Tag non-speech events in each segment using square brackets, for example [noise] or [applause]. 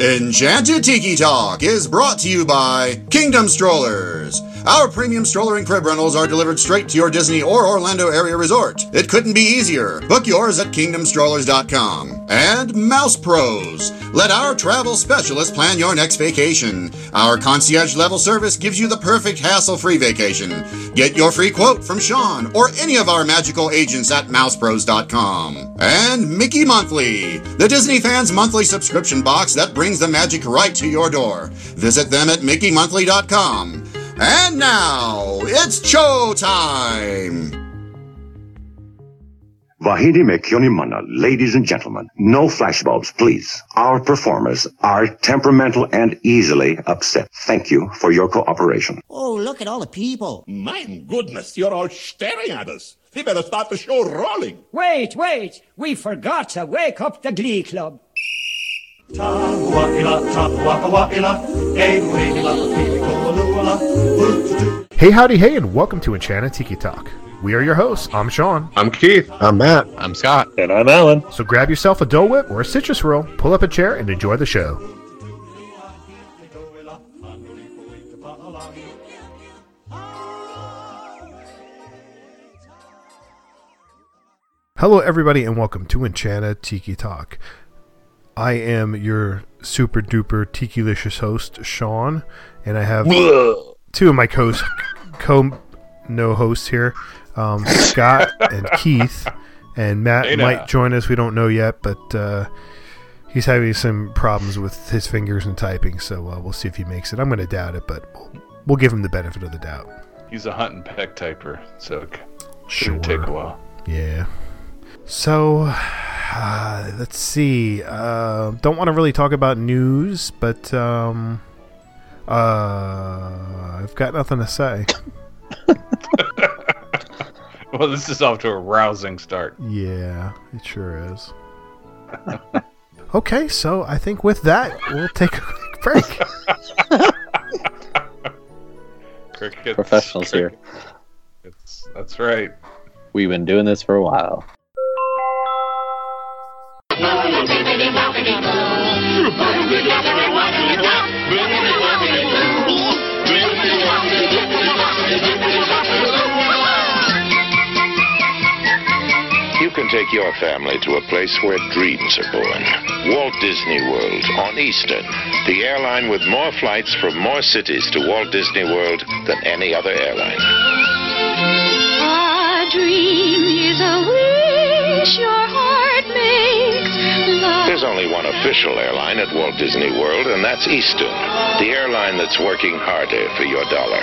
Enchanted Tiki Talk is brought to you by Kingdom Strollers. Our premium stroller and crib rentals are delivered straight to your Disney or Orlando area resort. It couldn't be easier. Book yours at kingdomstrollers.com. And Mouse Pros. Let our travel specialist plan your next vacation. Our concierge level service gives you the perfect hassle free vacation. Get your free quote from Sean or any of our magical agents at mousepros.com. And Mickey Monthly, the Disney fans' monthly subscription box that brings the magic right to your door. Visit them at mickeymonthly.com. And now, it's show time! Vahidi Mekyonimana, ladies and gentlemen, no flashbulbs, please. Our performers are temperamental and easily upset. Thank you for your cooperation. Oh, look at all the people. My goodness, you're all staring at us. We better start the show rolling. Wait, wait. We forgot to wake up the Glee Club. Hey, howdy, hey, and welcome to Enchanted Tiki Talk. We are your hosts. I'm Sean. I'm Keith. I'm Matt. I'm Scott. And I'm Alan. So grab yourself a Dole Whip or a citrus swirl, pull up a chair, and enjoy the show. Hello, everybody, and welcome to Enchanted Tiki Talk. I am your super duper tiki licious host, Sean, and I have two of my co co no hosts here, um, Scott and Keith, and Matt might join us. We don't know yet, but uh, he's having some problems with his fingers and typing, so uh, we'll see if he makes it. I'm going to doubt it, but we'll, we'll give him the benefit of the doubt. He's a hunt and peck typer, so it Sure. take a while. Yeah. So, uh, let's see. Uh, don't want to really talk about news, but um, uh, I've got nothing to say. [laughs] Well, this is off to a rousing start. Yeah, it sure is. [laughs] okay, so I think with that, we'll take a quick break. [laughs] Crickets, Professionals here. crickets. That's right. We've been doing this for a while. You can take your family to a place where dreams are born. Walt Disney World on Eastern, the airline with more flights from more cities to Walt Disney World than any other airline. A dream is a wish your heart makes. There's only one official airline at Walt Disney World, and that's Eastern, the airline that's working harder for your dollar.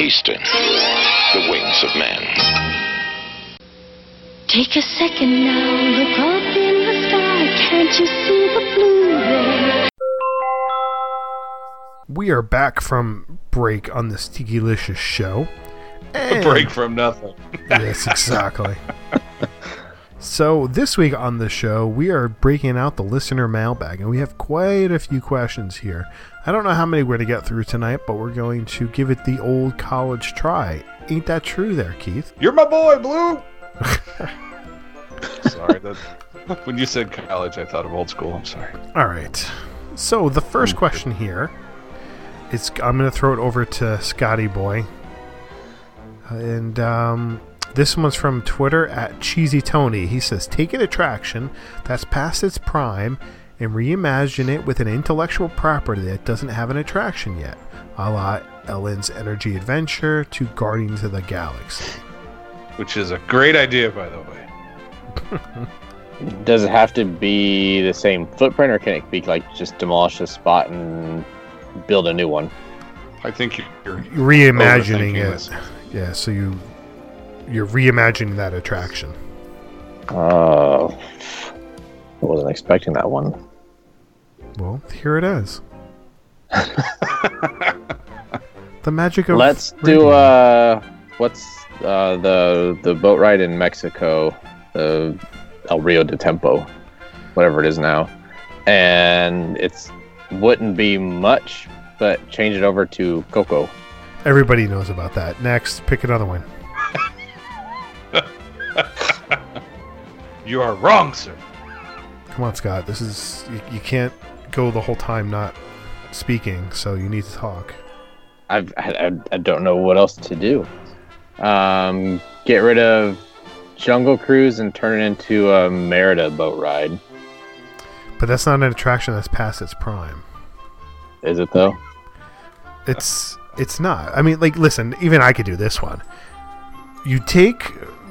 Eastern, the wings of man. Take a second now, look up. Can't you see the blue there? we are back from break on this Tiki Licious show. A break from nothing. yes, exactly. [laughs] so this week on the show, we are breaking out the listener mailbag, and we have quite a few questions here. I don't know how many we're going to get through tonight, but we're going to give it the old college try. Ain't that true, there, Keith? You're my boy, Blue. [laughs] sorry, that, [laughs] when you said college, I thought of old school. I'm sorry. All right. So the first question here is I'm going to throw it over to Scotty Boy, and um, this one's from Twitter at Cheesy Tony. He says, "Take an attraction that's past its prime and reimagine it with an intellectual property that doesn't have an attraction yet, a la Ellen's Energy Adventure to Guardians of the Galaxy." Which is a great idea, by the way. [laughs] Does it have to be the same footprint, or can it be like just demolish a spot and build a new one? I think you're Reimagining it. this. Yeah. So you you're reimagining that attraction. Oh, I wasn't expecting that one. Well, here it is. [laughs] the magic of Let's radio. do uh, what's uh the the boat ride in Mexico, the El Rio de Tiempo, whatever it is now, and it's wouldn't be much, but change it over to Coco. Everybody knows about that. Next, pick another one. [laughs] You are wrong, sir. Come on, Scott. This is you, you can't go the whole time not speaking, so you need to talk. I've, I, I don't know what else to do. Um, get rid of Jungle Cruise and turn it into a Merida boat ride. But that's not an attraction that's past its prime. Is it though? It's it's not. I mean, like, listen. Even I could do this one. You take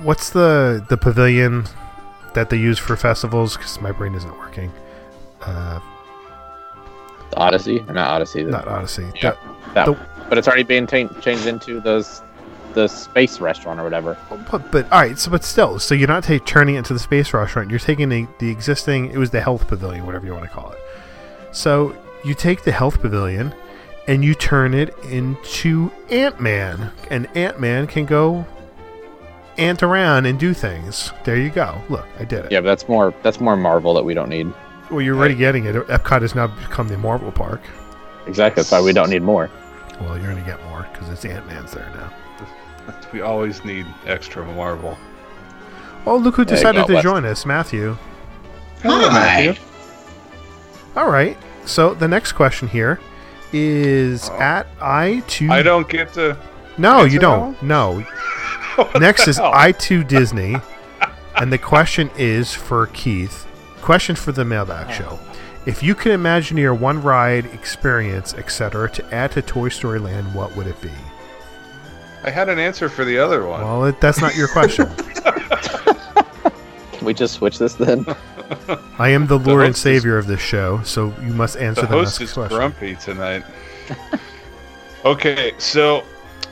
what's the the pavilion that they use for festivals? Because my brain isn't working. Uh, Odyssey, or not Odyssey? Not Odyssey. Yeah. That- that the- But it's already being ta- changed into those the space restaurant or whatever. But, but all right, so but still, so you're not ta- turning it into the space restaurant. You're taking the, the existing. It was the health pavilion, whatever you want to call it. So you take the health pavilion, and you turn it into Ant Man, and Ant Man can go ant around and do things. There you go. Look, I did it. Yeah, but that's more that's more Marvel that we don't need. Well, you're already getting it. Epcot has now become the Marvel Park. Exactly. That's why we don't need more. Well, you're going to get more because it's Ant Man's there now. [laughs] We always need extra Marvel. Oh, look who There decided go, to Wes. join us, Matthew. Hello, Matthew. All right. So the next question here is oh. at I two. I don't get to. No, answer you that don't. No. [laughs] Next is? I two Disney, and the question is for Keith. Question for the mailbag oh. show. If you could imagine your one ride experience, etc., to add to Toy Story Land, what would it be? I had an answer for the other one. Well, it, that's not your question. [laughs] Can we just switch this then? [laughs] I am the Lord and host is- Savior of this show, so you must answer the the, host next is question. grumpy tonight. [laughs] okay, so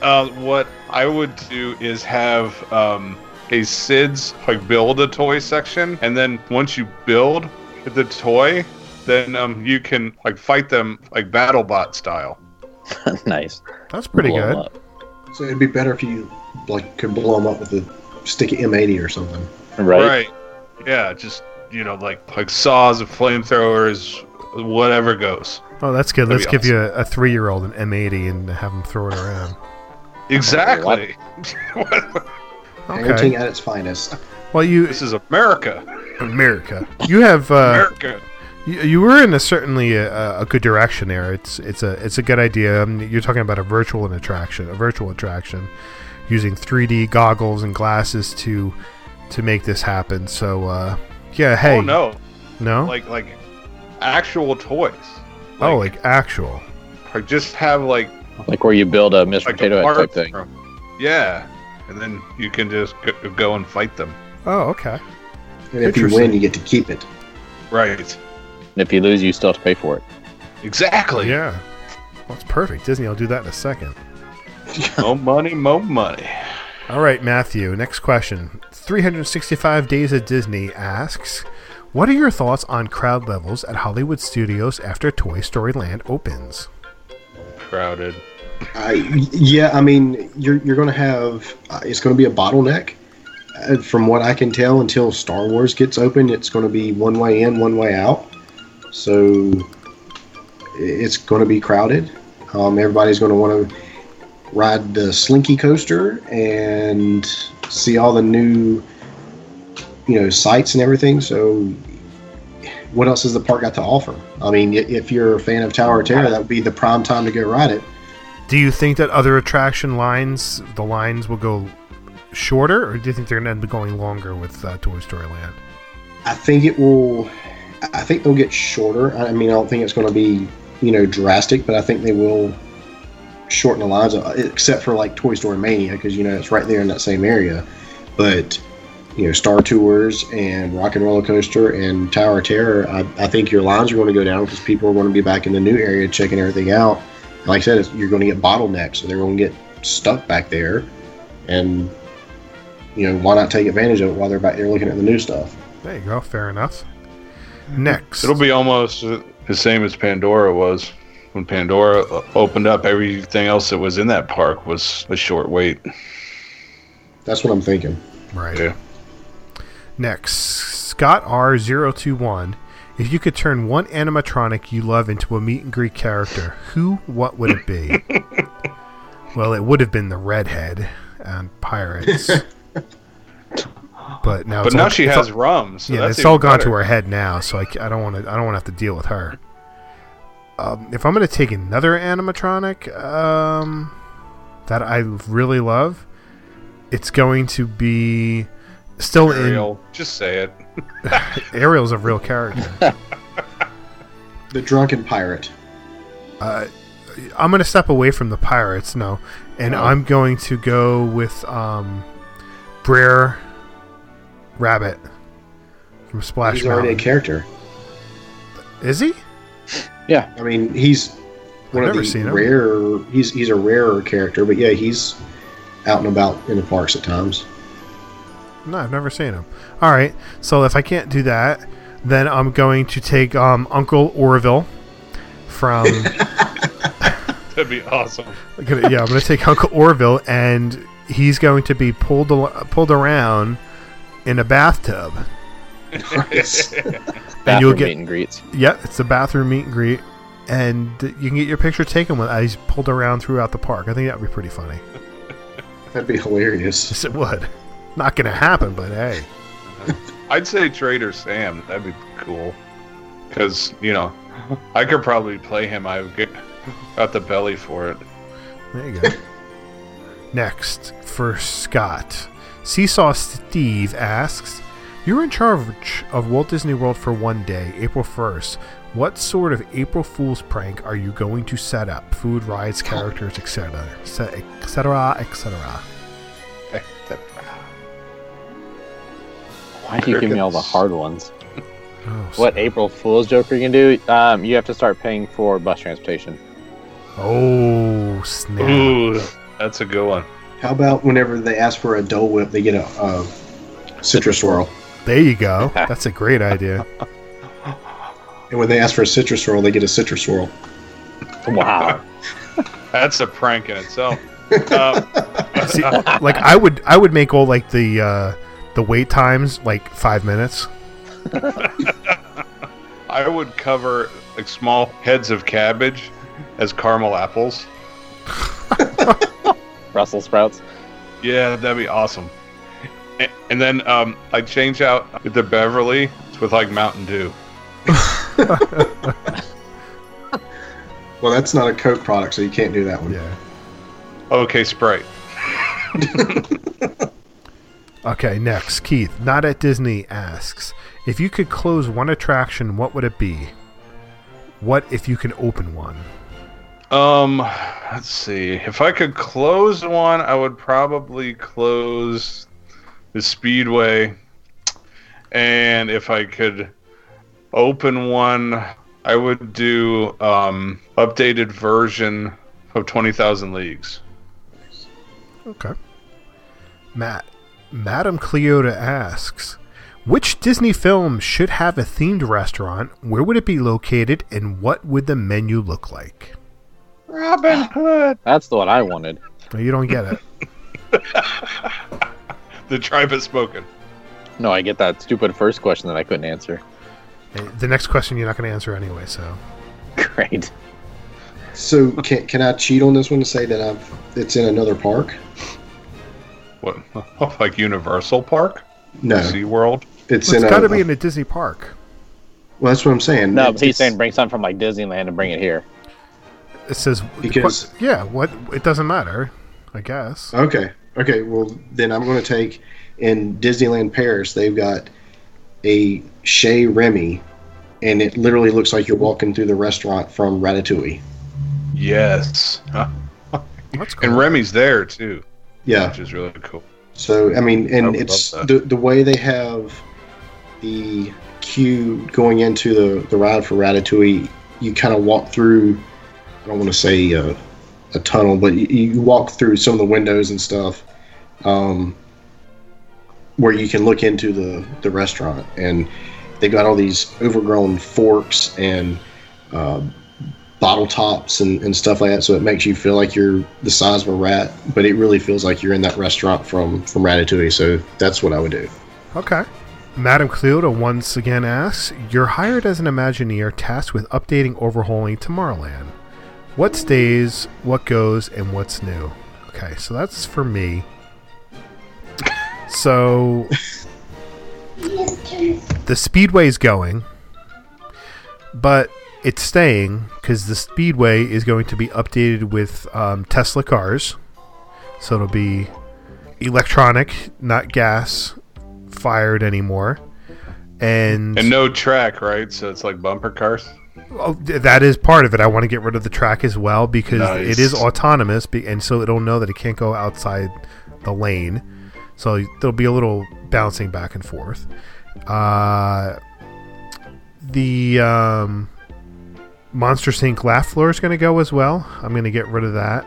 uh, what I would do is have um, a Sid's like build a toy section, and then once you build the toy, then um, you can like fight them like BattleBot style. nice. That's pretty Blow 'em good. Up. So it'd be better if you like could blow them up with a stick of M80 or something. Right. Right. Yeah, just you know like like saws and flamethrowers, whatever goes. Oh, that's good. That'd Let's be give you a, a three-year-old an M80 and have him throw it around. Exactly. Parenting [laughs] at its finest. Well, you this is America. America. You have uh, America. You, you were in a certainly a, a good direction there. It's it's a it's a good idea. I mean, you're talking about a virtual attraction, a virtual attraction, using 3D goggles and glasses to to make this happen. So uh, yeah, hey, Oh no. no, Like like actual toys. oh, like actual. Like just have like Like where you build a Mr. like Potato Head type thing. from- Yeah, and then you can just go, go and fight them. Oh, okay. And if you win, you get to keep it. Right. And if you lose, you still have to pay for it. Exactly. Yeah, well, it's perfect. Disney, I'll do that in a second. [laughs] more money, more money. All right, Matthew. Next question. 365 Days at Disney asks, "What are your thoughts on crowd levels at Hollywood Studios after Toy Story Land opens?" Crowded. I, yeah, I mean, you're you're going to have uh, it's going to be a bottleneck. Uh, from what I can tell, until Star Wars gets open, it's going to be one way in, one way out. So it's going to be crowded. Um, everybody's going to want to ride the Slinky coaster and see all the new, you know, sights and everything. So, what else has the park got to offer? I mean, if you're a fan of Tower of Terror, that would be the prime time to go ride it. Do you think that other attraction lines, the lines will go shorter, or do you think they're going to end up going longer with uh, Toy Story Land? I think it will. I think they'll get shorter. I mean, I don't think it's going to be you know drastic, but I think they will shorten the lines, uh, except for like Toy Story Mania because you know it's right there in that same area. But you know, Star Tours and Rock and Roller Coaster and Tower of Terror, I, I think your lines are going to go down because people are going to be back in the new area checking everything out. And like I said, you're going to get bottlenecks, so they're going to get stuck back there, and you know why not take advantage of it while they're back there looking at the new stuff. There you go. Fair enough. Next, It'll be almost the same as Pandora was. When Pandora opened up, everything else that was in that park was a short wait. That's what I'm thinking. right. Yeah. Next, Scott R021 If you could turn one animatronic you love into a meet and greet character, who, what would it be? [laughs] well, it would have been the redhead on Pirates. [laughs] but now, But it's now all- she it's has all- rum, so yeah, that's it's all even gone to her head now. So I, c- I don't want to. I don't want to have to deal with her. Um, if I'm going to take another animatronic um, that I really love, it's going to be still Ariel, just say it. [laughs] Ariel's a real character. [laughs] The drunken pirate. uh, I'm going to step away from the pirates, no, and Oh. I'm going to go with um, Brer Rabbit from Splash He's already a Mountain. character. Is he? Yeah. I mean, he's one I've of never the seen him. rarer. He's he's a rarer character, but yeah, he's out and about in the parks at times. No, I've never seen him. All right, so if I can't do that, then I'm going to take um, Uncle Orville from. [laughs] That'd be awesome. gonna- yeah, I'm going to take Uncle Orville, and he's going to be pulled al- pulled around in a bathtub. and you'll get meet and greets. Yeah, it's a bathroom meet and greet, and you can get your picture taken with as he's pulled around throughout the park. I think that would be pretty funny. [laughs] That'd be hilarious. Yes, it would. Not going to happen, but hey. [laughs] I'd say Trader Sam. That'd be cool. Because, you know, I could probably play him. I've got [laughs] the belly for it. There you go. Next, for Scott, Seesaw Steve asks, "You're in charge of Walt Disney World for one day, April 1st. What sort of April Fool's prank are you going to set up? Food, rides, characters, etc., etc., etc." Why do you give me all the hard ones? [laughs] Oh, What April Fool's joke are you gonna do? Um, you have to start paying for bus transportation. Oh snap! Ooh, that's a good one. How about whenever they ask for a Dole Whip, they get a, a citrus swirl, There you go. [laughs] That's a great idea. [laughs] and when they ask for a citrus swirl, they get a citrus swirl. Wow. [laughs] That's a prank in itself. Um, See, like I would, I would make all like the uh, the wait times like five minutes. I would cover like small heads of cabbage as caramel apples. Brussels sprouts. Yeah, that'd be awesome. A- And then um, I'd change out the Beverly with like Mountain Dew. [laughs] Well, that's not a Coke product, so you can't do that one. Yeah. Okay, Sprite. [laughs] Okay, next, Keith, not at Disney asks, if you could close one attraction, what would it be? What if you can open one? Um, let's see. If I could close one, I would probably close the Speedway. And if I could open one, I would do um updated version of 20,000 Leagues. Okay. Matt, Madam Cleota asks, which Disney film should have a themed restaurant? Where would it be located, and what would the menu look like? Robin Hood. That's the one I wanted. Well, you don't get it. [laughs] The tribe has spoken. No, I get that stupid first question that I couldn't answer. The next question you're not going to answer anyway, so. Great. So can can I cheat on this one to say that I've it's in another park? What? [laughs] Like Universal Park? No, SeaWorld? it's It's in it's got to be in a Disney park. well, that's what I'm saying. No, It- but he's saying bring something from like Disneyland and bring it here. It says Because- yeah, what it doesn't matter, I guess. Okay. Okay. Well, then I'm going to take in Disneyland Paris. They've got a Chez Remy, and it literally looks like you're walking through the restaurant from Ratatouille. Yes. [laughs] That's cool. And Remy's there too, Yeah. which is really cool. So I mean, and would it's the the way they have the queue going into the the ride for Ratatouille. You kind of walk through. I don't want to say uh, a tunnel, but you, you walk through some of the windows and stuff, um, where you can look into the the restaurant, and they've got all these overgrown forks and. Uh, bottle tops and, and stuff like that so it makes you feel like you're the size of a rat but it really feels like you're in that restaurant from from ratatouille so that's what i would do Okay. Madame Cleota once again asks, You're hired as an Imagineer tasked with updating overhauling Tomorrowland. What stays, what goes, and what's new? Okay, so that's for me. So the speedway's going, but it's staying because the speedway is going to be updated with um, Tesla cars. So it'll be electronic, not gas fired anymore. And, And no track, right? So it's like bumper cars. Oh, that is part of it. I want to get rid of the track as well because Nice. it is autonomous, and so it'll know that it can't go outside the lane. So there'll be a little bouncing back and forth. Uh, the um, Monsters Inc. laugh floor is going to go as well. I'm going to get rid of that,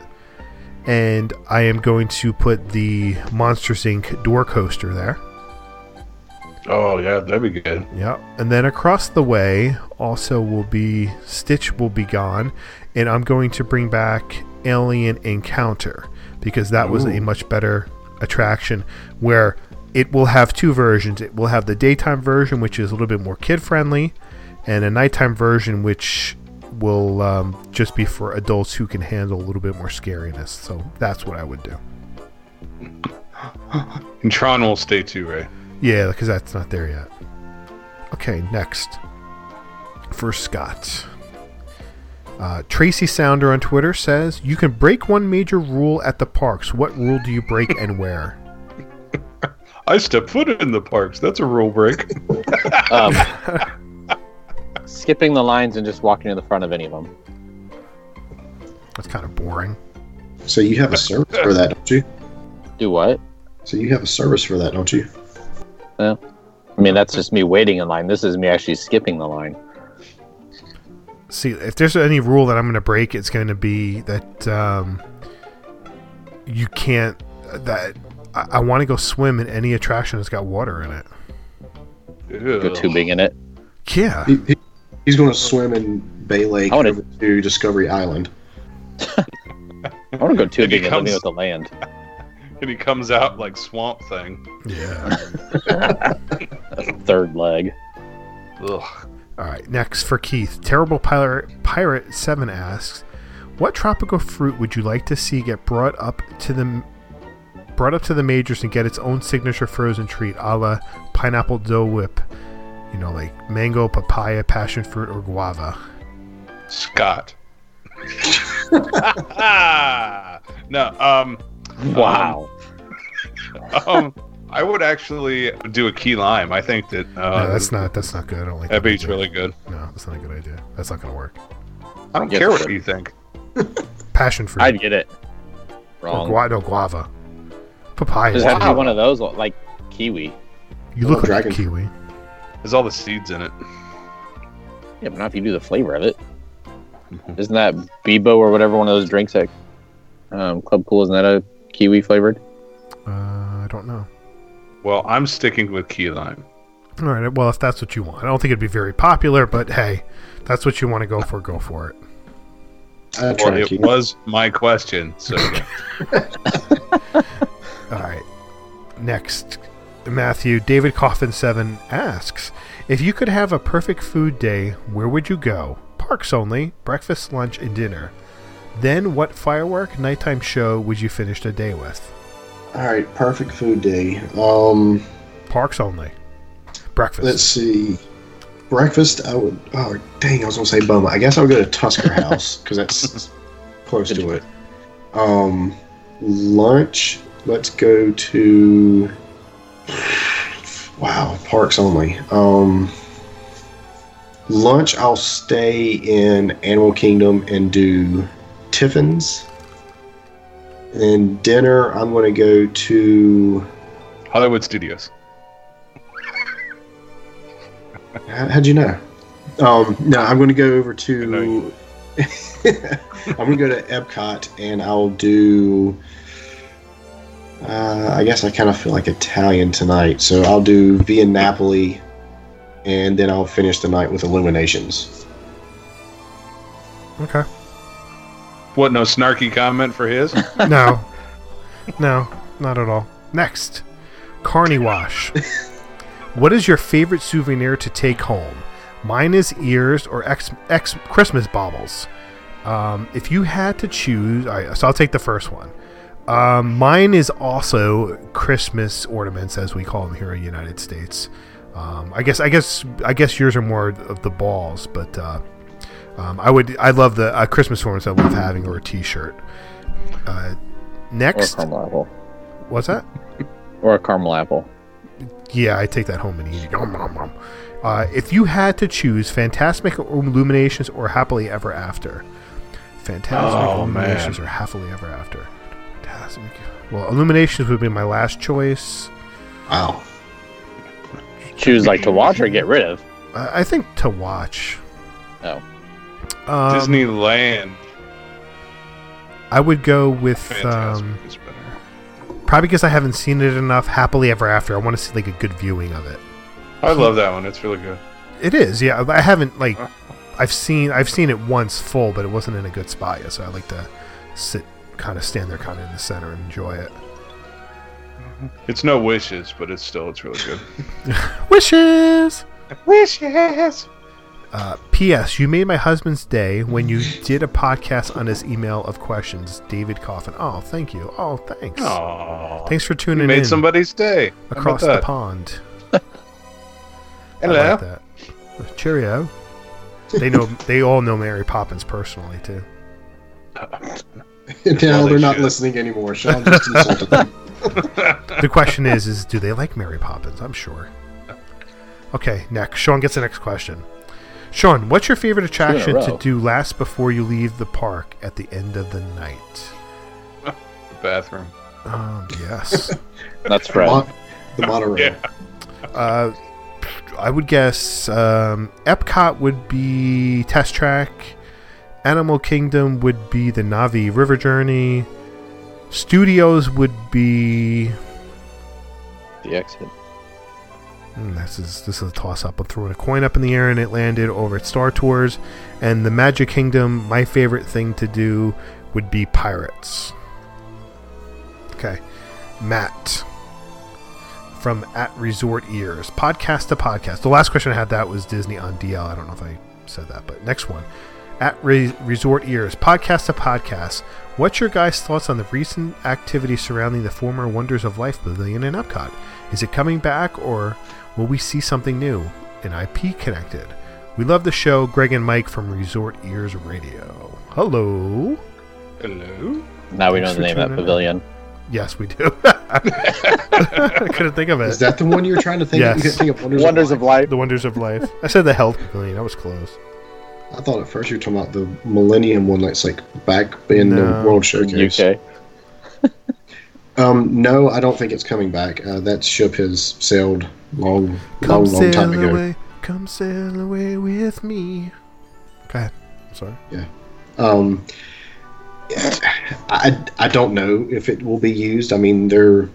and I am going to put the Monsters Inc. door coaster there. Oh yeah, that'd be good. Yep. And then across the way also will be Stitch will be gone, and I'm going to bring back Alien Encounter because that was a much better attraction where it will have two versions. It will have the daytime version, which is a little bit more kid friendly, and a nighttime version, which will um, just be for adults who can handle a little bit more scariness. So that's what I would do. And Tron will stay too, right? Yeah, because that's not there yet. Okay, next. For Scott. Uh, Tracy Sounder on Twitter says, You can break one major rule at the parks. What rule do you break and where? [laughs] I step foot in the parks. That's a rule break. [laughs] Um, skipping the lines and just walking to the front of any of them. That's kind of boring. So you have a service for that, don't you? Do what? So you have a service for that, don't you? I mean, that's just me waiting in line. This is me actually skipping the line. See, if there's any rule that I'm going to break, it's going to be that um, you can't. That I, I want to go swim in any attraction that's got water in it. Go tubing in it. Yeah. He, he- he's going to swim in Bay Lake I wanna- over to Discovery Island. [laughs] I want to go tubing and comes- living with the land. [laughs] and he comes out like Swamp Thing. Yeah. [laughs] Third leg. Ugh. All right, next for Keith. Terrible Pirate Pirate Seven asks, "What tropical fruit would you like to see get brought up to the brought up to the majors and get its own signature frozen treat, a la pineapple Dole Whip? You know, like mango, papaya, passion fruit, or guava." Scott. [laughs] no, um, Wow. um, I would actually do a key lime. I think that uh, no, that's not that's not good. I don't like that that beat's really good. No, that's not a good idea. That's not going to work. I don't Yes, care what would. you think. [laughs] Passion fruit I'd get it. or Wrong. guava, no guava, papaya. Does it have to be one of those, like kiwi? You look Oh, like dragon a kiwi. There's all the seeds in it. Yeah, but not if you do the flavor of it. Isn't that Bibo or whatever one of those drinks at um, Club Cool? Isn't that a kiwi flavored? Uh, I don't know. Well, I'm sticking with key lime. All right. Well, if that's what you want, I don't think it'd be very popular, but hey, that's what you want to go for. Go for it. I Well, it keep was my question. So yeah. [laughs] [laughs] All right. Next, Matthew David Coffin Seven asks if you could have a perfect food day, where would you go? Parks only, breakfast, lunch, and dinner. Then, what firework nighttime show would you finish the day with? All right, perfect food day. Um, Parks only. Breakfast. let's see. Breakfast, I would. Oh, dang! I was gonna say Boma. I guess I would go to Tusker [laughs] House because that's close to it. Um, lunch. Let's go to. Wow, parks only. Um, lunch. I'll stay in Animal Kingdom and do Tiffin's. And dinner, I'm going to go to. Hollywood Studios. How, how'd you know? Um, no, I'm going to go over to. [laughs] I'm going to go to Epcot and I'll do. Uh, I guess I kind of feel like Italian tonight, so I'll do Via Napoli, and then I'll finish the night with Illuminations. okay. What? No snarky comment for his? [laughs] No. no, not at all. Next, Carney Wash. What is your favorite souvenir to take home? Mine is ears or X, X Christmas baubles. Um, if you had to choose, right, so I'll take the first one. Um, mine is also Christmas ornaments, as we call them here in the United States. Um, I guess, I guess, I guess yours are more of the balls, but uh, um, I would, I love the uh, Christmas ornaments. I love having or a T-shirt. Uh, Or a next, caramel apple. what's that? Or a caramel apple. Yeah, I take that home and eat it. Nom, nom, nom. Uh, if you had to choose Fantasmic Illuminations or Happily Ever After, Fantasmic Oh, Illuminations man. or Happily Ever After. Fantasmic. Well, Illuminations would be my last choice. Wow. Choose like to watch or get rid of. I I think to watch. Oh. Um, Disneyland. I would go with um, probably because I haven't seen it enough. Happily Ever After. I want to see like a good viewing of it. I love that one. It's really good. It is, yeah. I haven't like I've seen I've seen it once full, but it wasn't in a good spot yet. So I like to sit, kind of stand there, kind of in the center, and enjoy it. It's no wishes, but it's still it's really good. [laughs] Wishes. [laughs] wishes. Uh, P.S. You made my husband's day when you did a podcast on his email of questions. David Coffin. Oh, thank you. Oh, thanks. Aww. Thanks for tuning You made in Made somebody's day. Across the that? pond. [laughs] Hello. I like that. Cheerio. They know. [laughs] They all know Mary Poppins personally too. now [laughs] they they're not listening anymore. Sean just insulted them. The question is: Is do they like Mary Poppins? I'm sure. Okay, next. Sean gets the next question. Sean, what's your favorite attraction to do last before you leave the park at the end of the night? The [laughs] bathroom. Um, yes. [laughs] That's Fred. Mon- the monorail. Yeah. uh, I would guess um, Epcot would be Test Track. Animal Kingdom would be the Na'vi River Journey. Studios would be. The exit. Hmm, this is this is a toss up. I'm throwing a coin up in the air and it landed over at Star Tours. And the Magic Kingdom, my favorite thing to do would be Pirates. Okay. Matt from at Resort Ears. Podcast to podcast. The last question I had that was Disney on DL. I don't know if I said that, but next one. At Re- Resort Ears. Podcast to podcast. What's your guys' thoughts on the recent activity surrounding the former Wonders of Life Pavilion in Epcot? Is it coming back or will we see something new and IP connected? We love the show. Greg and Mike from Resort Ears Radio. Hello. Hello. Now we Thanks know the name of that tuning in. pavilion. Yes, we do. I [laughs] couldn't think of it. Is that the one you were trying to think Yes. of? You couldn't think of Wonders, Wonders of Life. the Wonders of Life. I said the Health Pavilion. That was close. I thought at first you were talking about the Millennium one that's like back in No. the World Showcase. UK. Um, no, I don't think it's coming back. Uh, that ship has sailed long, Come long, long time sail ago. away. Come sail away with me. Go ahead. I'm sorry. Yeah. Um, I, I don't know if it will be used. I mean, they're,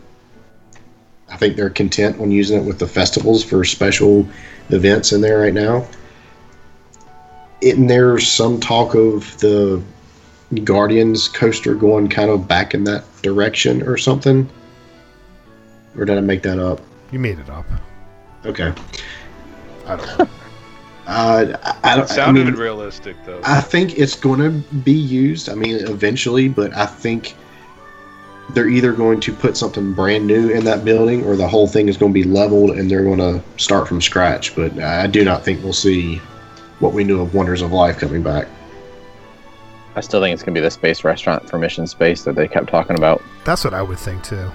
I think they're content on using it with the festivals for special events in there right now. And there's some talk of the Guardians coaster going kind of back in that direction or something. Or did I make that up? You made it up. Okay. I don't know. [laughs] Uh, I, I don't. It sounded I mean, realistic though. I think it's going to be used. I mean, eventually, but I think they're either going to put something brand new in that building, or the whole thing is going to be leveled and they're going to start from scratch. But I do not think we'll see what we knew of Wonders of Life coming back. I still think it's gonna be the space restaurant for Mission Space that they kept talking about. That's what I would think too.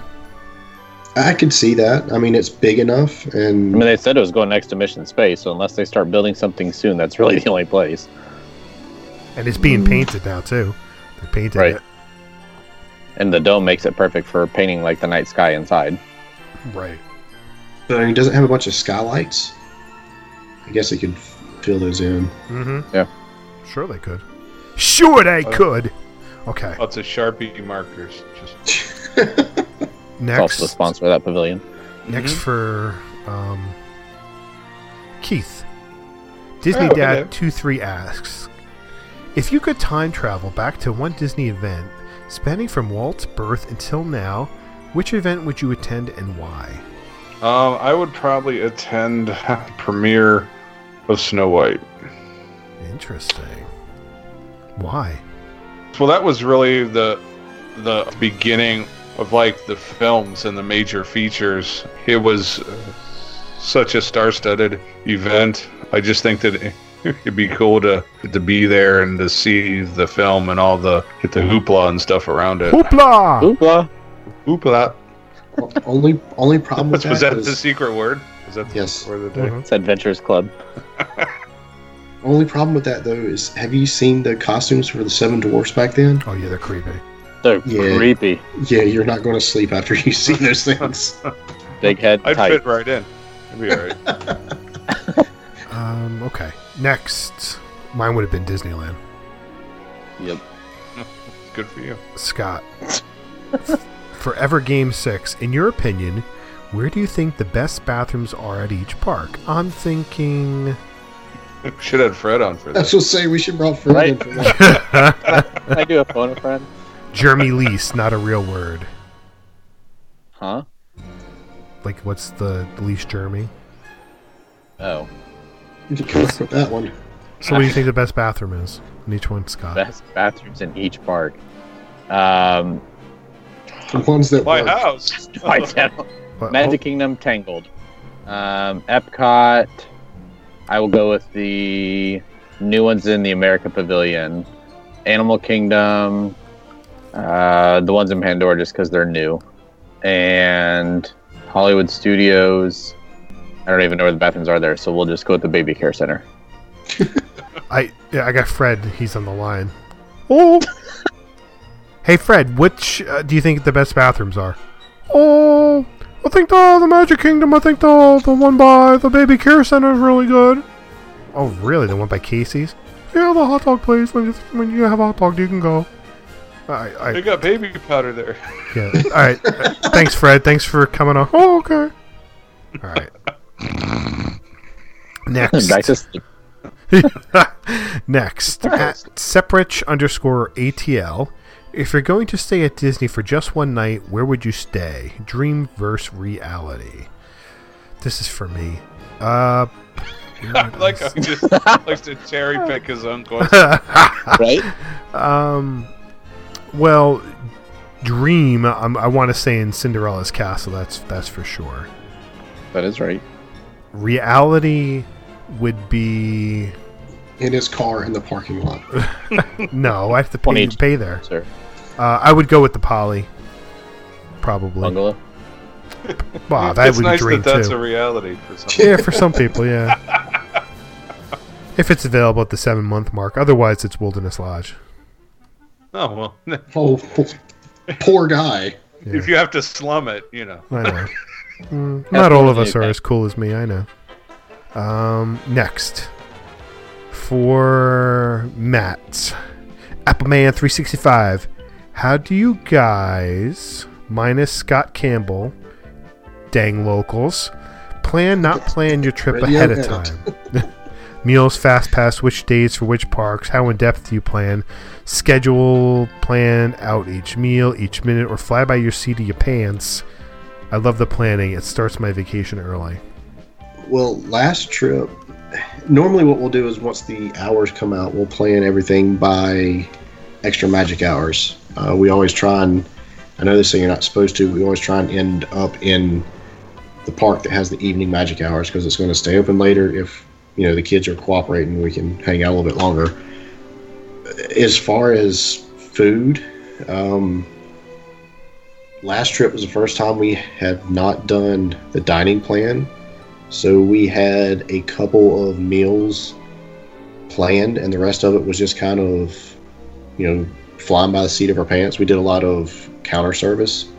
I could see that. I mean, it's big enough, and I mean, they said it was going next to Mission Space, so unless they start building something soon, that's really the only place. And it's being painted now too. They painted Right. it. And the dome makes it perfect for painting like the night sky inside. Right. but I mean, does it have a bunch of skylights? I guess they could fill those in. Mm-hmm. Yeah. Sure they could. Sure they Uh, could. Okay. Lots of Sharpie markers. Just [laughs] It's Next. also the sponsor of that pavilion. Next Mhm. for um, Keith. Disney Oh, hello. Dad two three asks, if you could time travel back to one Disney event, spanning from Walt's birth until now, which event would you attend and why? Um, I would probably attend [laughs] premiere of Snow White. Interesting. Why? Well, that was really the the beginning of like the films and the major features. It was uh, such a star-studded event. I just think that it, [laughs] it'd be cool to to be there and to see the film and all the get the hoopla and stuff around it. Hoopla! Hoopla. Hoopla. only only problem [laughs] with Was that that the secret word? Was that the Yes. secret word of the day? Mhm. It's Adventurers Club. [laughs] only problem with that though is have you seen the costumes for the seven dwarfs back then? Oh yeah, they're creepy. They're Yeah. creepy. Yeah, you're not going to sleep after you see those [laughs] things. Big head, I'd tight. fit right in. It'd be alright. [laughs] Um, okay. Next, mine would have been Disneyland. Yep. Good for you. Scott. Forever Game 6. In your opinion, where do you think the best bathrooms are at each park? I'm thinking. Should have Fred on for That's that. what saying we should brought Fred Right. in for that. Can [laughs] I do a phone a friend? Jeremy Lease, not a real word. Huh? Like, what's the least Jeremy? Oh. You can come up with that one. So, what do you think the best bathroom is? In each one, Scott. Best bathrooms in each park. Um, The ones that My work. house. [laughs] I don't- What- Magic Kingdom Tangled. Um, Epcot. I will go with the new ones in the America Pavilion. Animal Kingdom. Uh, the ones in Pandora just because they're new. And Hollywood Studios. I don't even know where the bathrooms are there, so we'll just go with the Baby Care Center. [laughs] I yeah, I got Fred. He's on the line. Oh. [laughs] hey, Fred. Which uh, do you think the best bathrooms are? Oh, I think the the Magic Kingdom. I think the the one by the Baby Care Center is really good. Oh, really? The one by Casey's? Yeah, the hot dog place. When you when you have a hot dog, you can go. I, I They got baby powder there. yeah. All right. [laughs] Thanks, Fred. Thanks for coming on. Oh, okay. All right. Next. [laughs] Back. [laughs] Next, at Separich underscore ATL. If you're going to stay at Disney for just one night, where would you stay? Dream versus reality. This is for me. Uh, [laughs] like he just [laughs] likes to cherry pick his own [laughs] question. Right? um, well, Dream. Um, I want to say in Cinderella's castle. That's that's for sure. That is right. Reality would be in his car in the parking lot. [laughs] no. I have to pay, pay there. Sir. Uh, I would go with the Poly. Probably. Bungalow. Wow, that it's would nice be dream that that's too. a reality for some. Yeah, for some people, yeah. [laughs] if it's available at the seven month mark, otherwise it's Wilderness Lodge. Oh well, [laughs] Oh, poor guy. if you have to slum it, you know. I know. Mm, not all of us are as cool as me. I know. Um, next for Matt, Appleman three sixty five. How do you guys, minus Scott Campbell, dang locals, plan not [laughs] plan your trip Radio ahead of time? [laughs] Meals, fast pass, which days for which parks, how in depth do you plan? Schedule, plan out each meal, each minute, or fly by your seat of your pants. I love the planning. It starts my vacation early. Well, last trip, normally what we'll do is once the hours come out, we'll plan everything by extra magic hours. Uh, we always try and, I know this thing you're not supposed to, we always try and end up in the park that has the evening magic hours because it's going to stay open later. If, you know, the kids are cooperating, we can hang out a little bit longer. As far as food, um, last trip was the first time we had not done the dining plan. So we had a couple of meals planned, and the rest of it was just kind of, you know, flying by the seat of our pants. We did a lot of counter service.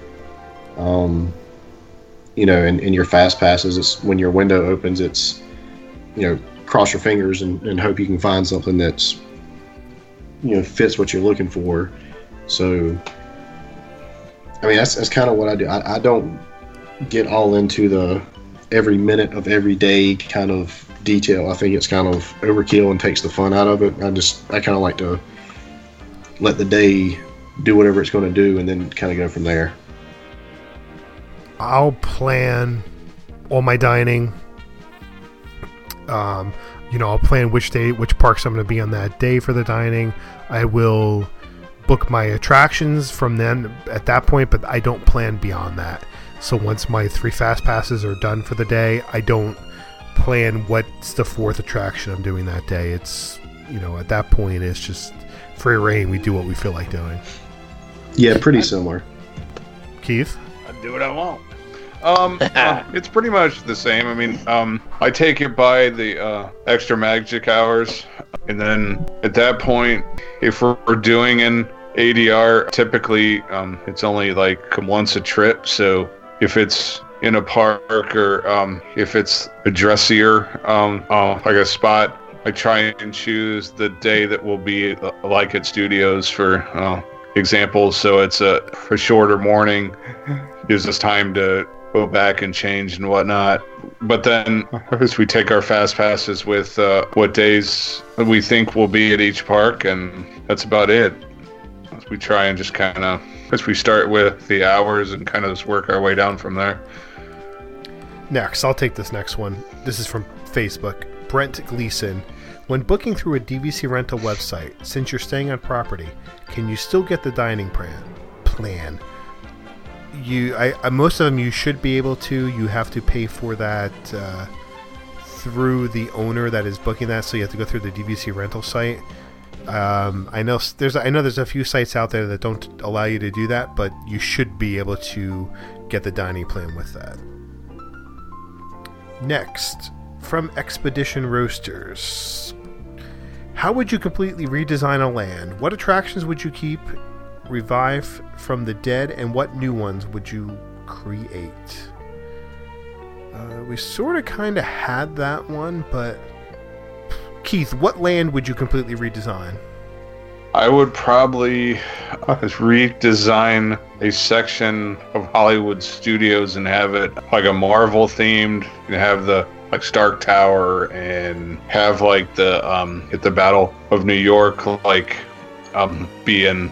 Um, you know, in, in your fast passes, it's when your window opens, it's, you know, cross your fingers and, and hope you can find something that's, you know, fits what you're looking for. So, I mean, that's, that's kind of what I do. I, I don't get all into the every minute of every day kind of detail. I think it's kind of overkill and takes the fun out of it. I just, I kind of like to let the day do whatever it's going to do and then kind of go from there. I'll plan all my dining. Um, you know, I'll plan which day, which parks I'm going to be on that day for the dining. I will book my attractions from then at that point, but I don't plan beyond that. So once my three fast passes are done for the day, I don't plan what's the fourth attraction I'm doing that day. It's you know at that point it's just free reign. We do what we feel like doing. Yeah, pretty similar. Keith, I do what I want. Um, [laughs] uh, it's pretty much the same. I mean, um, I take it by the uh, extra magic hours, and then at that point, if we're, we're doing an ADR, typically um, it's only like once a trip. So if it's in a park or um, if it's a dressier um, uh, like a spot, I try and choose the day that will be uh, like at studios for uh, examples. So it's a, a shorter morning, gives us time to go back and change and whatnot. But then, as [laughs] we take our fast passes with uh, what days we think will be at each park, and that's about it. We try and just kind of, as we start with the hours and kind of just work our way down from there. Next, I'll take this next one. This is from Facebook. Brent Gleason. When booking through a DVC rental website, since you're staying on property, can you still get the dining plan? Plan. You, I, I most of them you should be able to. You have to pay for that uh, through the owner that is booking that, so you have to go through the DVC rental site. Um, I know there's I know there's a few sites out there that don't allow you to do that, but you should be able to get the dining plan with that. Next, from Expedition Roasters. How would you completely redesign a land? What attractions would you keep, revive from the dead, and what new ones would you create? Uh, we sort of kind of had that one, but Keith, what land would you completely redesign? I would probably uh, redesign a section of Hollywood studios and have it like a Marvel themed. You have the like Stark Tower and have like the um at the Battle of New York like um being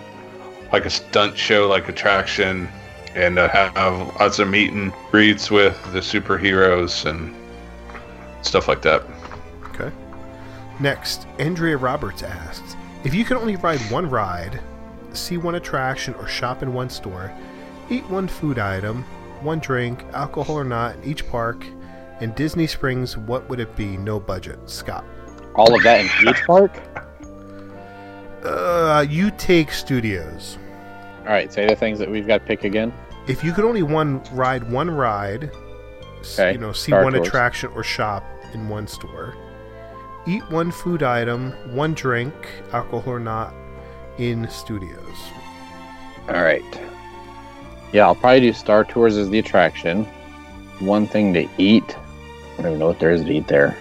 like a stunt show like attraction and uh, have lots of meet and greets with the superheroes and stuff like that. Okay. Next, Andrea Roberts asks If you could only ride one ride, see one attraction, or shop in one store, eat one food item, one drink, alcohol or not, in each park, in Disney Springs, what would it be? No budget. Scott. All of that in [laughs] each park? Uh, you take studios. All right, say the things that we've got to pick again. If you could only one ride one ride, Okay, you know, see Star one Tours. attraction or shop in one store, eat one food item, one drink, alcohol or not, in studios. All right. Yeah, I'll probably do Star Tours as the attraction. One thing to eat. I don't even know what there is to eat there.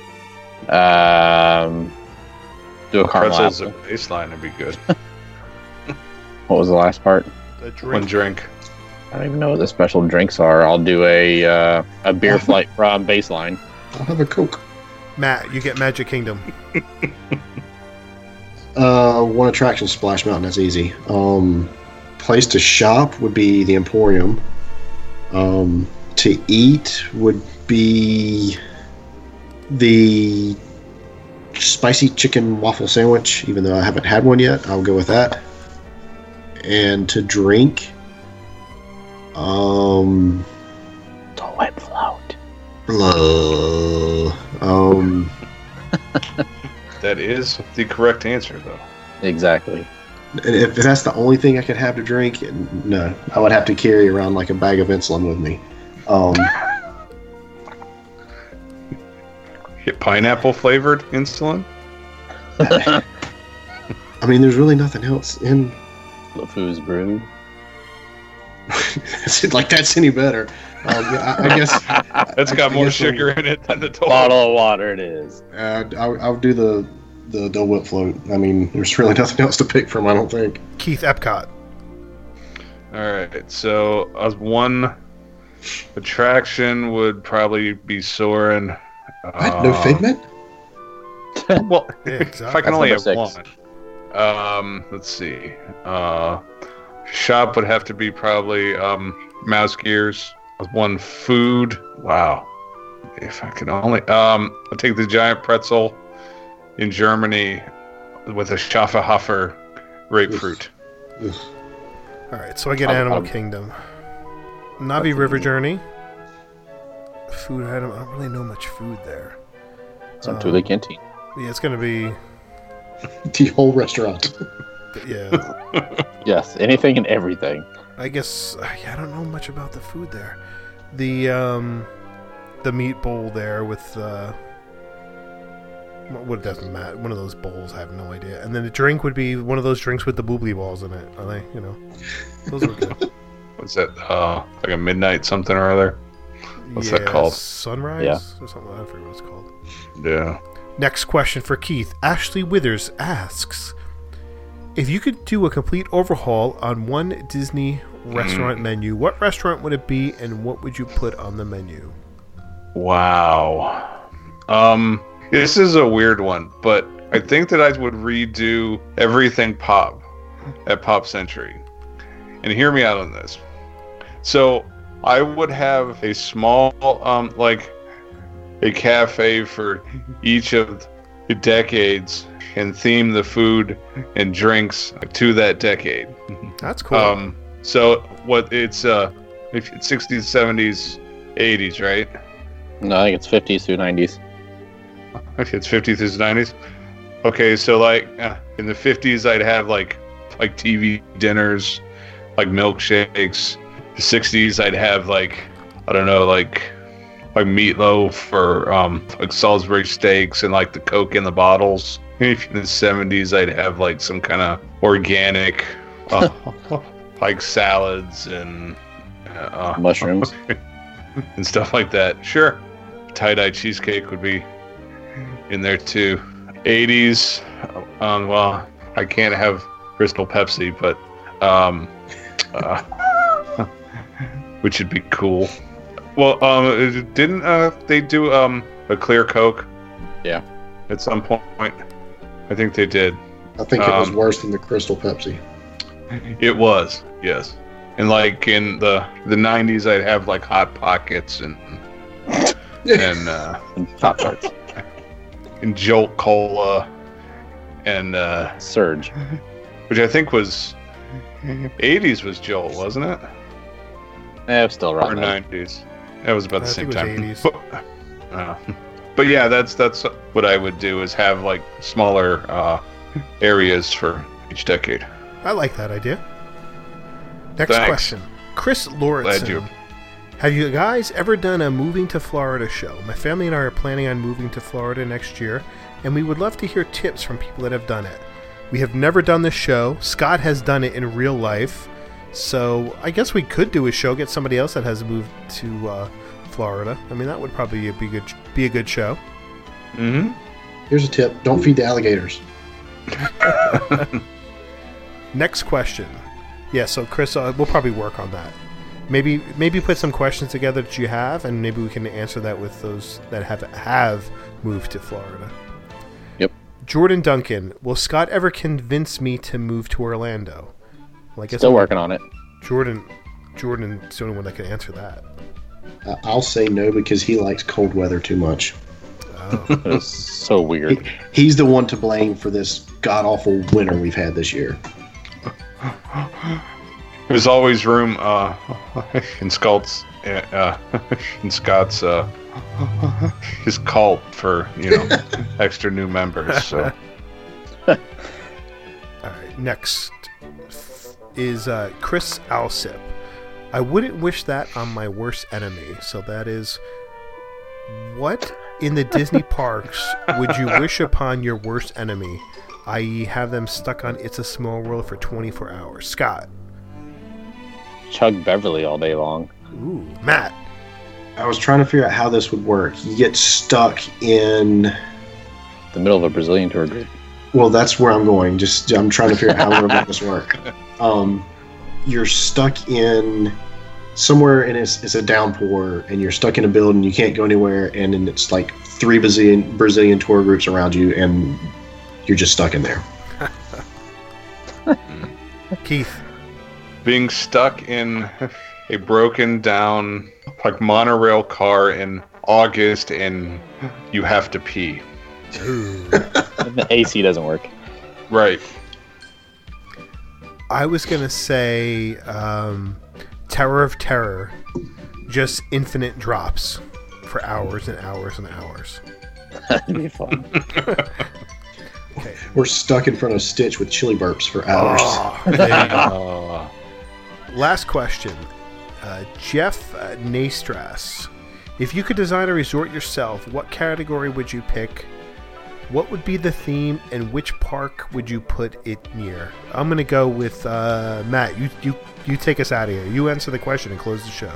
Um, do a caramel Pretzels apple. at baseline would be good. [laughs] [laughs] What was the last part? The One drink. I don't even know what the special drinks are. I'll do a uh, a beer [laughs] flight from baseline. I'll have a Coke. Matt, you get Magic Kingdom. [laughs] Uh, one attraction, Splash Mountain. That's easy. Um, place to shop would be the Emporium. Um, to eat would be the spicy chicken waffle sandwich. Even though I haven't had one yet, I'll go with that. And to drink, um, Dole Whip float. blah, um, [laughs] That is the correct answer, though. Exactly. If that's the only thing I could have to drink, no, I would have to carry around like a bag of insulin with me. Um, [laughs] Get pineapple flavored insulin. [laughs] I mean, there's really nothing else in. LeFou's brew. like that's any better. Yeah, I, I guess [laughs] That's I- got I more guess sugar in it than the total. Bottle of water it is. uh, I'll, I'll do the the Dole Whip float. I mean, there's really [laughs] nothing else to pick from. I don't think. Keith Epcot. All right, so uh, one attraction would probably be Soarin'. What? no Figment? [laughs] Well, Yeah, if I exactly. can only have That's number one. Um, let's see. Uh, shop would have to be probably um, Mouse Gears. One food. Wow. If I could only, um, I'll take the giant pretzel in Germany with a Schöfferhofer grapefruit. All right, so I get Um, Animal um, Kingdom. Na'vi River Journey. Food item. I don't really know much food there. Some Um, Thule Canteen. Yeah, it's gonna be [laughs] The whole restaurant. yeah. [laughs] Yes, anything and everything. I guess I don't know much about the food there. The um, the meat bowl there with uh, what doesn't matter. One of those bowls, I have no idea. And then the drink would be one of those drinks with the boobly balls in it. Are they? You know, those are good. [laughs] What's that? Uh, like a midnight something or other. What's that called? Sunrise. Yeah. Or something. I forget what it's called. Yeah. Next question for Keith. Ashley Withers asks If you could do a complete overhaul on one Disney restaurant menu, what restaurant would it be and what would you put on the menu? Wow. Um, this is a weird one, but I think that I would redo everything pop at Pop Century. And hear me out on this. So I would have a small, um, like a cafe for each of the decades and theme the food and drinks to that decade. That's cool. Um, so what it's uh, if it's 60s, 70s, 80s, right? No, I think it's 50s through 90s. Okay, it's 50s through 90s. Okay, so like uh, in the 50s, I'd have like like TV dinners, like milkshakes. The 60s, I'd have like I don't know, like like meatloaf or um like Salisbury steaks and like the Coke in the bottles. If in the 70s, I'd have like some kind of organic, uh, [laughs] like salads and uh, Mushrooms. [laughs] and stuff like that. Sure, tie dye cheesecake would be in there too. 80s, um, well, I can't have Crystal Pepsi, but um, uh, [laughs] which would be cool. Well, um, didn't uh, they do um a clear Coke? Yeah. At some point, I think they did. I think it was Um, worse than the Crystal Pepsi. It was, yes. And like in the the '90s, I'd have like hot pockets and and [laughs] uh, And Pop Tarts. and Jolt Cola, and uh, Surge. which I think was '80s was Jolt, wasn't it? Eh, it's still Or '90s? That was about I the same think it time. was But, uh, but yeah, that's that's what I would do is have like smaller uh, areas for each decade. I like that idea. Next Thanks. question. Chris. Lauritsen. Have you guys ever done a moving to Florida show? My family and I are planning on moving to Florida next year, and we would love to hear tips from people that have done it. We have never done this show. Scott has done it in real life, so I guess we could do a show. Get somebody else that has moved to uh, Florida. I mean, that would probably be good. Be a good show. Mm-hmm. Here's a tip: don't feed the alligators. [laughs] Next question. Yeah, so Chris, uh, we'll probably work on that. Maybe maybe put some questions together that you have, and maybe we can answer that with those that have have moved to Florida. Yep. Jordan Duncan, will Scott ever convince me to move to Orlando? Well, I guess Still I'm- working on it. Jordan, Jordan's the only one that can answer that. Uh, I'll say no because he likes cold weather too much. Oh, It's so [laughs] weird. He's the one to blame for this god awful winter we've had this year. [laughs] There's always room uh, [laughs] in Scott's uh, in Scott's uh, his cult for you know extra new members. So All right, next is uh, Chris Alsip. I wouldn't wish that on my worst enemy. So that is what in the Disney [laughs] parks would you wish upon your worst enemy? I.e., have them stuck on It's a Small World for 24 hours. Scott. Chug Beverly all day long. Ooh, Matt. I was trying to figure out how this would work. You get stuck in. The middle of a Brazilian tour group. Well, that's where I'm going. Just I'm trying to figure out how to make this work. [laughs] Um, you're stuck in somewhere, and it's it's a downpour, and you're stuck in a building. You can't go anywhere, and then it's like three Brazilian Brazilian tour groups around you, and you're just stuck in there. [laughs] Keith. being stuck in a broken down like monorail car in August and you have to pee. [laughs] the AC doesn't work. Right. I was gonna say um, Tower of Terror, just infinite drops for hours and hours and hours. That'd be fun. [laughs] okay. We're stuck in front of Stitch with chili burps for hours. Oh, there you go. Oh. [laughs] Last question, uh, Jeff uh, Nastras. If you could design a resort yourself, what category would you pick? What would be the theme, and which park would you put it near? I'm gonna go with uh, Matt. You you you take us out of here. You answer the question and close the show.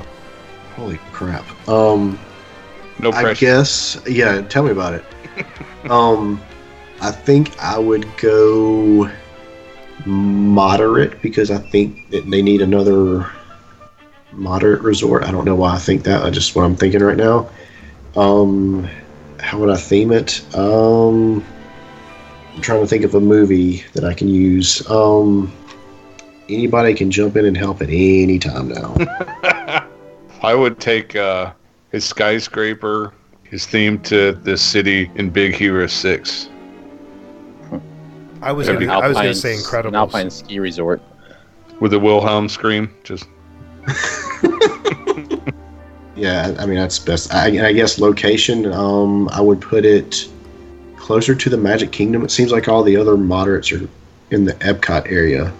Holy crap. Um, No pressure. I guess, yeah, tell me about it. [laughs] um, I think I would go moderate because I think that they need another moderate resort. I don't know why I think that. I just what I'm thinking right now. Um, how would I theme it? Um, I'm trying to think of a movie that I can use. Um, anybody can jump in and help at any time now. [laughs] I would take uh, his skyscraper, his theme to this city in Big Hero 6. I was gonna, I was gonna alpine- say An alpine ski resort. With the Wilhelm scream. Just [laughs] Yeah, I mean that's best. I, I guess location. Um, I would put it closer to the Magic Kingdom. It seems like all the other moderates are in the Epcot area,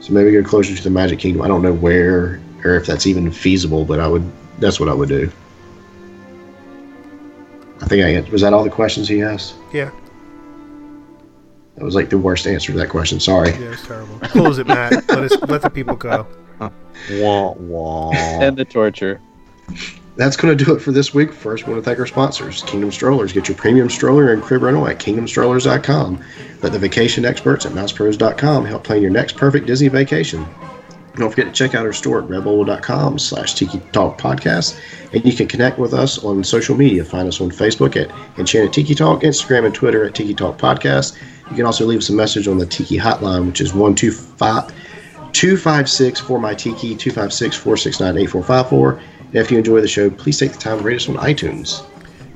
so maybe go closer to the Magic Kingdom. I don't know where or if that's even feasible, but I would. That's what I would do. I think I was that all the questions he asked. Yeah, That was like the worst answer to that question. Sorry. yeah, it's terrible. Close it, Matt. let us let the people go. [laughs] wah wah. And the torture. That's going to do it for this week. First, we want to thank our sponsors, Kingdom Strollers. Get your premium stroller and crib rental at kingdomstrollers.com. Let the vacation experts at mousepros.com help plan your next perfect Disney vacation. Don't forget to check out our store at rebel.com slash Tiki Talk Podcast. And you can connect with us on social media. Find us on Facebook at Enchanted Tiki Talk, Instagram and Twitter at Tiki Talk Podcast. You can also leave us a message on the Tiki Hotline, which is 125 256 for my Tiki, 256 469 8454. And if you enjoy the show, please take the time to rate us on iTunes.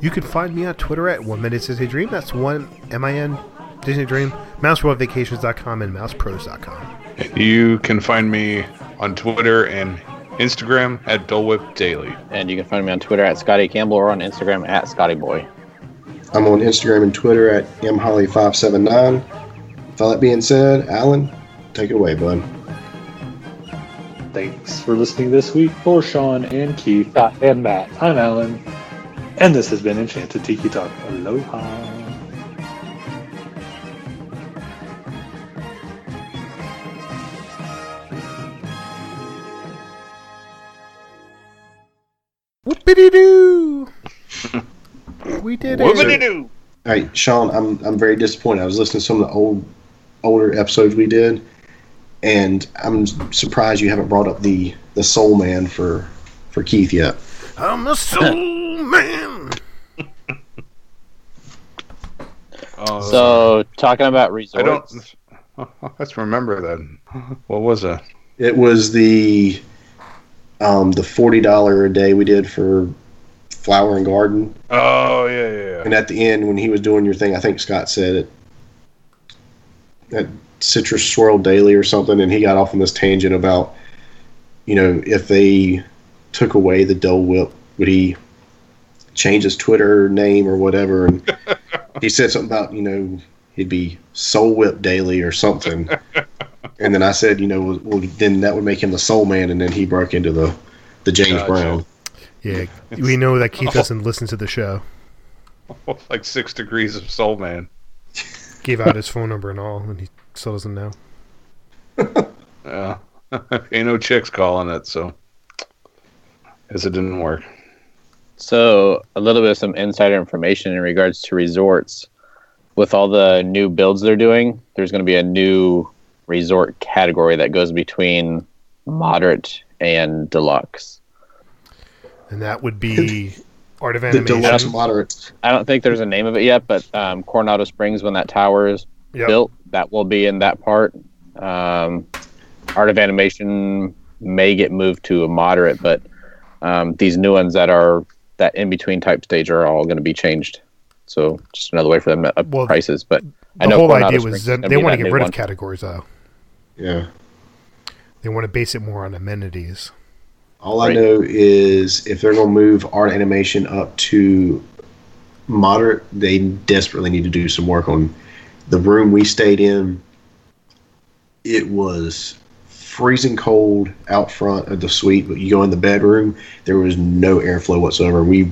You can find me on Twitter at One Minute Disney Dream. That's one M I N Disney Dream. MouseWorldVacations.com and MousePros.com. You can find me on Twitter and Instagram at Dole Whip Daily. And you can find me on Twitter at Scotty Campbell or on Instagram at Scotty Boy. I'm on Instagram and Twitter at mholly579. With all that being said, Alan, take it away, bud. Thanks for listening this week for Sean and Keith and Matt. I'm Alan, and this has been Enchanted Tiki Talk. Aloha. Whoopity doo! [laughs] we did it. Whoopity-doo! All right, Sean, I'm I'm very disappointed. I was listening to some of the old older episodes we did, and I'm surprised you haven't brought up the the Soul Man for for Keith yet. I'm a soul [laughs] man. Oh, So, talking about I don't. [laughs] Let's remember that. What was that? It was the um the forty dollar a day we did for Flower and Garden, Oh yeah, yeah, yeah. and at the end when he was doing your thing, I think Scott said it. That citrus swirl daily or something, and he got off on this tangent about, you know, if they took away the Dole Whip, would he change his Twitter name or whatever? And [laughs] he said something about, you know, he'd be Soul Whip Daily or something. and then I said, you know, well, well, then that would make him the Soul Man, and then he broke into the the James Gotcha. Brown. Yeah, we know that Keith [laughs] oh. doesn't listen to the show. [laughs] like six degrees of Soul Man. Gave out his phone number and all, and he still doesn't know. [laughs] Yeah, [laughs] ain't no chicks calling it, so guess it didn't work. So, a little bit of some insider information in regards to resorts. With all the new builds they're doing, there's going to be a new resort category that goes between moderate and deluxe. And that would be [laughs] Art of The Animation. deluxe moderates. I don't think there's a name of it yet, but um, Coronado Springs, when that tower is Yep. built, that will be in that part. Um, Art of Animation may get moved to a moderate, but um, these new ones that are that in between type stage are all going to be changed. So just another way for them to up Well, prices. But I The know whole Coronado idea Springs was that they want to get rid one. of categories though. Yeah. They want to base it more on amenities. All I know is if they're going to move art animation up to moderate, they desperately need to do some work on the room we stayed in. It was freezing cold out front of the suite, but you go in the bedroom, there was no airflow whatsoever. We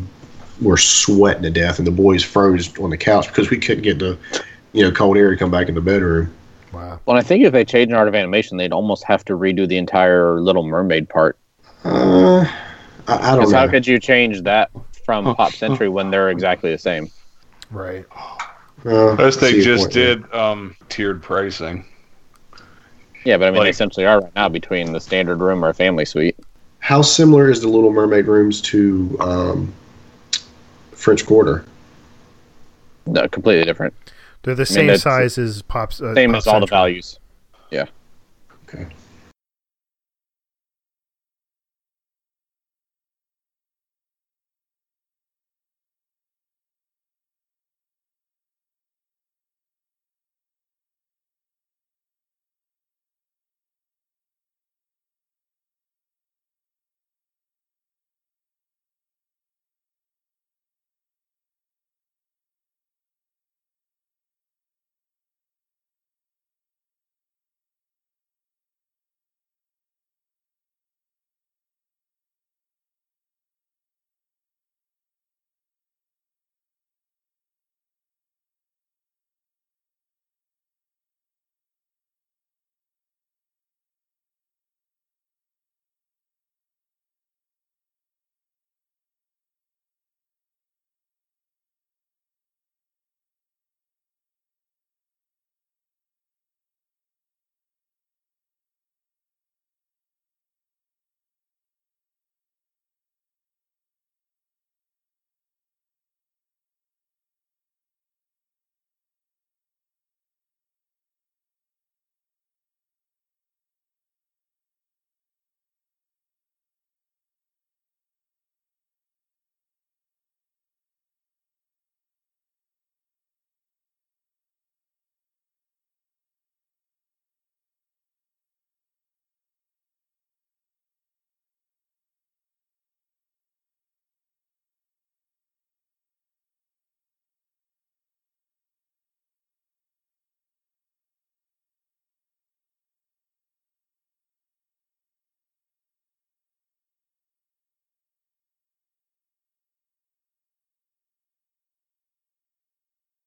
were sweating to death, and the boys froze on the couch because we couldn't get the you know cold air to come back in the bedroom. Wow. Well, I think if they change an art of animation, they'd almost have to redo the entire Little Mermaid part. Uh, I, I don't Because know. how could you change that from Pop Century when they're exactly the same? Right. Uh, Plus, see they just did um, tiered pricing. Yeah, but I mean, they essentially are right now between the standard room or a family suite. How similar is the Little Mermaid rooms to um, French Quarter? No, completely different. They're the I same that's- size as pops. Uh, Same Pop as all the values. Yeah. Okay.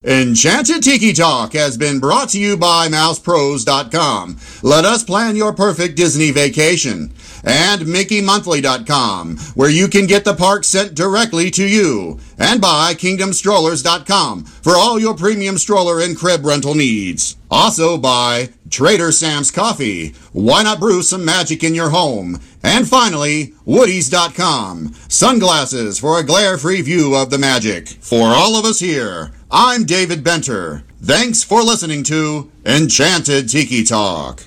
Enchanted Tiki Talk has been brought to you by MousePros.com. Let us plan your perfect Disney vacation. And MickeyMonthly.com, where you can get the park sent directly to you. And by KingdomStrollers.com for all your premium stroller and crib rental needs. Also by Trader Sam's Coffee. Why not brew some magic in your home? And finally, Woodies.com. Sunglasses for a glare-free view of the magic. For all of us here, I'm David Benter. Thanks for listening to Enchanted Tiki Talk.